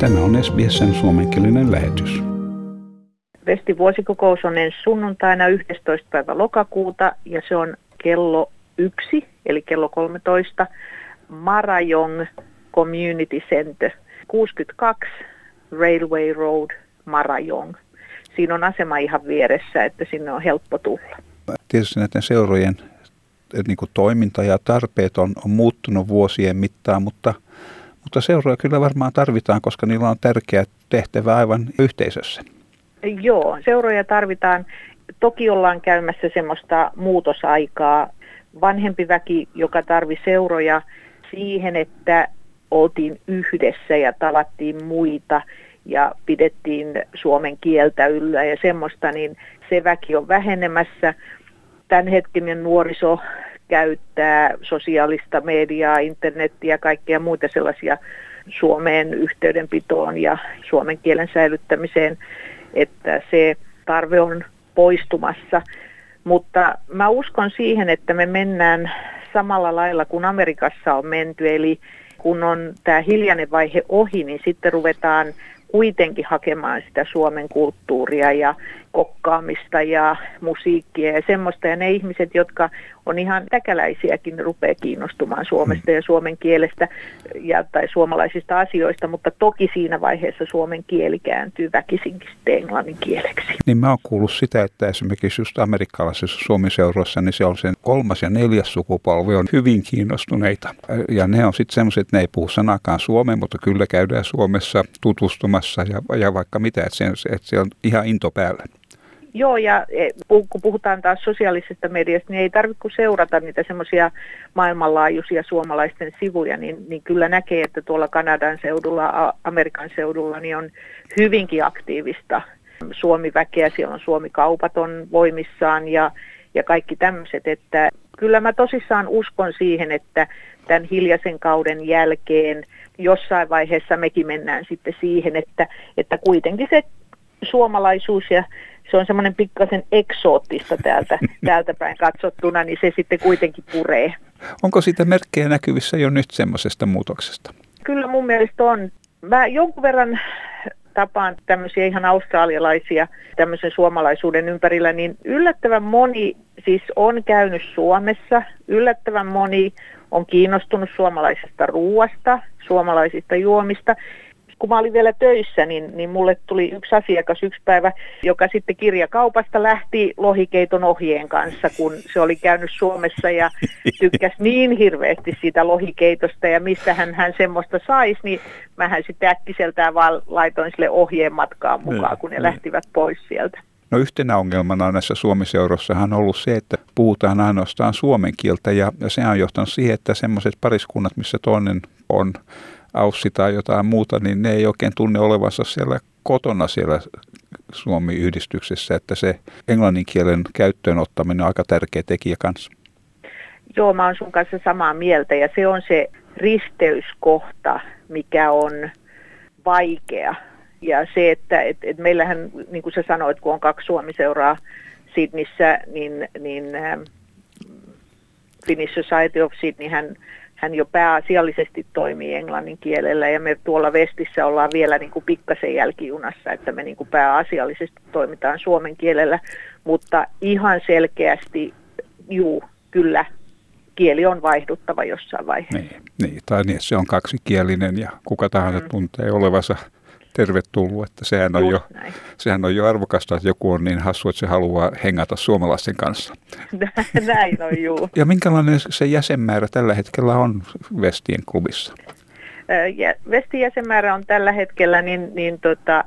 Tämä on SBSn suomenkielinen lähetys. Vesti vuosikokous on ensi sunnuntaina 11. päivä lokakuuta ja se on kello yksi, eli kello 13, Marajong Community Center, 62 Railway Road, Marajong. Siinä on asema ihan vieressä, että sinne on helppo tulla. Tietysti näiden seurojen niin kuin toiminta ja tarpeet on, on muuttunut vuosien mittaan, mutta, mutta seuroja kyllä varmaan tarvitaan, koska niillä on tärkeä tehtävä aivan yhteisössä. Joo, seuroja tarvitaan. Toki ollaan käymässä semmoista muutosaikaa. Vanhempi väki, joka tarvi seuroja siihen, että oltiin yhdessä ja tavattiin muita ja pidettiin suomen kieltä yllä ja semmoista, niin se väki on vähenemässä. Tämänhetkinen nuoriso käyttää sosiaalista mediaa, internettiä ja kaikkia muita sellaisia Suomeen yhteydenpitoon ja suomen kielen säilyttämiseen, että se tarve on poistumassa. Mutta mä uskon siihen, että me mennään samalla lailla kuin Amerikassa on menty, eli kun on tämä hiljainen vaihe ohi, niin sitten ruvetaan kuitenkin hakemaan sitä Suomen kulttuuria ja kokkaamista ja musiikkia ja semmoista. Ja ne ihmiset, jotka on ihan täkäläisiäkin, rupeaa kiinnostumaan Suomesta ja suomen kielestä ja, tai suomalaisista asioista, mutta toki siinä vaiheessa suomen kieli kääntyy väkisinkin sitten englannin kieleksi. Niin mä oon kuullut sitä, että esimerkiksi just amerikkalaisessa suomiseuroissa, niin se on sen kolmas ja neljäs sukupolvi on hyvin kiinnostuneita. Ja ne on sitten semmoiset, että ne ei puhu sanakaan suomea, mutta kyllä käydään Suomessa tutustumassa ja, ja vaikka mitä, että se, että se on ihan into päällä. Joo, ja e, kun puhutaan taas sosiaalisesta mediasta, niin ei tarvitse kuin seurata niitä semmoisia maailmanlaajuisia suomalaisten sivuja, niin, niin kyllä näkee, että tuolla Kanadan seudulla, Amerikan seudulla, niin on hyvinkin aktiivista. Suomi-väkeä, siellä on Suomi-kaupat on voimissaan ja, ja kaikki tämmöiset, että kyllä mä tosissaan uskon siihen, että tämän hiljaisen kauden jälkeen jossain vaiheessa mekin mennään sitten siihen, että, että kuitenkin se suomalaisuus ja se on semmoinen pikkasen eksoottista täältä, täältä päin katsottuna, niin se sitten kuitenkin puree. Onko siitä merkkejä näkyvissä jo nyt semmoisesta muutoksesta? Kyllä mun mielestä on. Mä jonkun verran tapaan tämmöisiä ihan australialaisia tämmöisen suomalaisuuden ympärillä, niin yllättävän moni siis on käynyt Suomessa, yllättävän moni on kiinnostunut suomalaisesta ruuasta, suomalaisista juomista kun mä olin vielä töissä, niin, niin mulle tuli yksi asiakas yksi päivä, joka sitten kirjakaupasta lähti lohikeiton ohjeen kanssa, kun se oli käynyt Suomessa ja tykkäsi niin hirveästi siitä lohikeitosta ja missä hän, hän semmoista saisi, niin mähän sitten äkkiseltään vaan laitoin sille ohjeen matkaan mukaan, niin, kun ne niin. lähtivät pois sieltä. No yhtenä ongelmana näissä Suomiseurossahan on ollut se, että puhutaan ainoastaan suomen kieltä ja, ja se on johtanut siihen, että semmoiset pariskunnat, missä toinen on aussi tai jotain muuta, niin ne ei oikein tunne olevansa siellä kotona siellä Suomi-yhdistyksessä, että se englannin kielen käyttöön ottaminen on aika tärkeä tekijä kanssa. Joo, mä oon sun kanssa samaa mieltä ja se on se risteyskohta, mikä on vaikea. Ja se, että et, et meillähän, niin kuin sä sanoit, kun on kaksi Suomi-seuraa Sydnissä, niin, niin äh, Finnish Society of Sydney hän jo pääasiallisesti toimii englannin kielellä ja me tuolla Vestissä ollaan vielä niin kuin pikkasen jälkijunassa, että me niin kuin pääasiallisesti toimitaan suomen kielellä, mutta ihan selkeästi, juu, kyllä, kieli on vaihduttava jossain vaiheessa. Niin, niin tai niin, se on kaksikielinen ja kuka tahansa mm. tuntee olevansa tervetullut, että sehän on, jo, sehän on jo arvokasta, että joku on niin hassu, että se haluaa hengata suomalaisten kanssa. Näin on, juu. Ja minkälainen se jäsenmäärä tällä hetkellä on Vestien klubissa? Vestin jäsenmäärä on tällä hetkellä, niin, niin tota,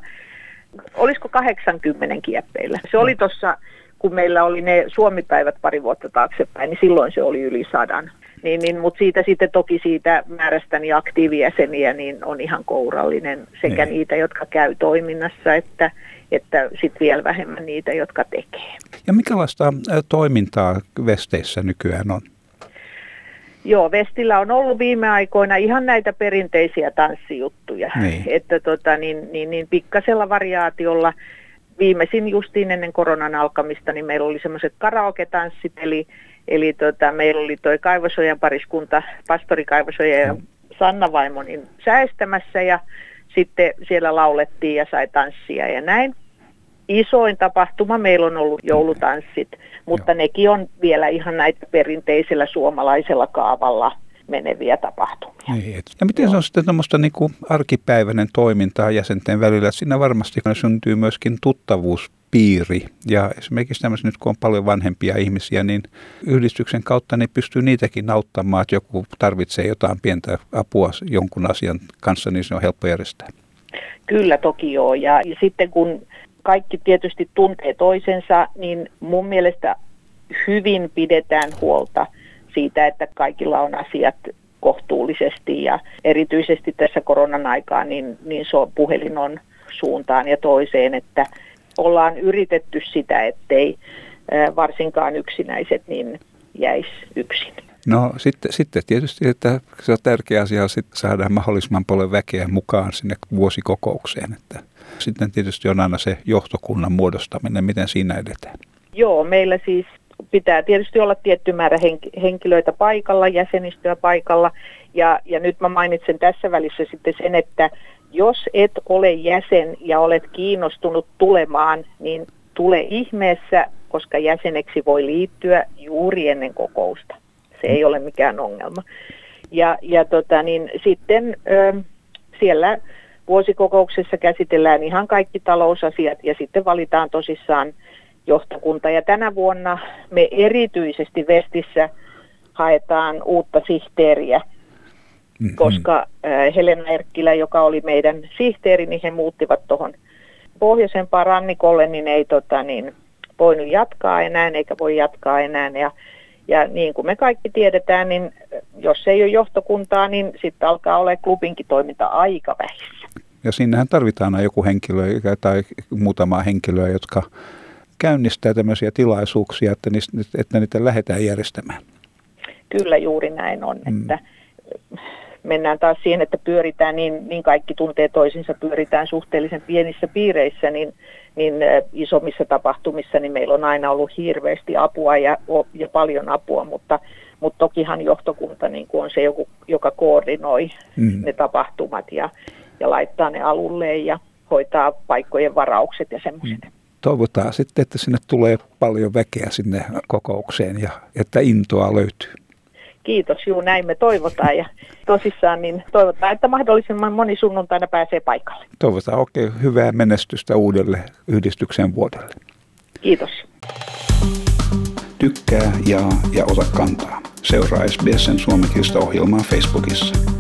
olisiko 80 kieppeillä. Se oli tuossa, kun meillä oli ne Suomipäivät pari vuotta taaksepäin, niin silloin se oli yli sadan. Niin, niin, mutta siitä sitten toki siitä määrästäni aktiivijäseniä niin on ihan kourallinen sekä niin. niitä, jotka käy toiminnassa, että, että sitten vielä vähemmän niitä, jotka tekee. Ja minkälaista toimintaa Vesteissä nykyään on? Joo, Vestillä on ollut viime aikoina ihan näitä perinteisiä tanssijuttuja, niin. että tota, niin, niin, niin pikkasella variaatiolla viimeisin justiin ennen koronan alkamista, niin meillä oli semmoiset karaoke-tanssit, eli Eli tota, meillä oli toi Kaivosojan pariskunta, pastori Kaivosoja ja Sanna Vaimo, niin säästämässä ja sitten siellä laulettiin ja sai tanssia ja näin. Isoin tapahtuma meillä on ollut joulutanssit, mutta Joo. nekin on vielä ihan näitä perinteisellä suomalaisella kaavalla meneviä tapahtumia. Niin, ja miten Joo. se on sitten tämmöistä niin kuin arkipäiväinen toimintaa jäsenten välillä? Siinä varmasti syntyy myöskin tuttavuus piiri. Ja esimerkiksi tämmöisen nyt kun on paljon vanhempia ihmisiä, niin yhdistyksen kautta ne pystyy niitäkin auttamaan, että joku tarvitsee jotain pientä apua jonkun asian kanssa, niin se on helppo järjestää. Kyllä toki joo. Ja, sitten kun kaikki tietysti tuntee toisensa, niin mun mielestä hyvin pidetään huolta siitä, että kaikilla on asiat kohtuullisesti ja erityisesti tässä koronan aikaa niin, niin se on, puhelin on suuntaan ja toiseen, että ollaan yritetty sitä, ettei varsinkaan yksinäiset niin jäisi yksin. No sitten, sitten tietysti, että se on tärkeä asia että saadaan mahdollisimman paljon väkeä mukaan sinne vuosikokoukseen. Että sitten tietysti on aina se johtokunnan muodostaminen, miten siinä edetään. Joo, meillä siis pitää tietysti olla tietty määrä henkilöitä paikalla, jäsenistöä paikalla. Ja, ja nyt mä mainitsen tässä välissä sitten sen, että jos et ole jäsen ja olet kiinnostunut tulemaan, niin tule ihmeessä, koska jäseneksi voi liittyä juuri ennen kokousta. Se ei ole mikään ongelma. Ja, ja tota, niin sitten ö, siellä vuosikokouksessa käsitellään ihan kaikki talousasiat ja sitten valitaan tosissaan johtokunta. Ja tänä vuonna me erityisesti Vestissä haetaan uutta sihteeriä mm-hmm. koska Helena Erkkilä, joka oli meidän sihteeri, niin he muuttivat tuohon pohjoisempaan rannikolle, niin ei tota, niin, voinut jatkaa enää eikä voi jatkaa enää. Ja, ja niin kuin me kaikki tiedetään, niin jos ei ole johtokuntaa, niin sitten alkaa olla klubinkin toiminta aika vähissä. Ja sinnehän tarvitaan joku henkilö tai muutama henkilöä, jotka käynnistää tämmöisiä tilaisuuksia, että niitä, että niitä lähdetään järjestämään. Kyllä juuri näin on, mm. että mennään taas siihen, että pyöritään, niin, niin kaikki tuntee toisinsa, pyöritään suhteellisen pienissä piireissä, niin, niin isommissa tapahtumissa niin meillä on aina ollut hirveästi apua ja, ja paljon apua, mutta, mutta tokihan johtokunta niin kuin on se, joku, joka koordinoi mm. ne tapahtumat ja, ja laittaa ne alulle ja hoitaa paikkojen varaukset ja semmoiset. Mm. Toivotaan sitten, että sinne tulee paljon väkeä sinne kokoukseen ja että intoa löytyy. Kiitos, juu näin me toivotaan ja tosissaan niin toivotaan, että mahdollisimman moni sunnuntaina pääsee paikalle. Toivotaan oikein okay, hyvää menestystä uudelle yhdistyksen vuodelle. Kiitos. Tykkää, jaa ja ota kantaa. Seuraa SBSn suomenkielistä ohjelmaa Facebookissa.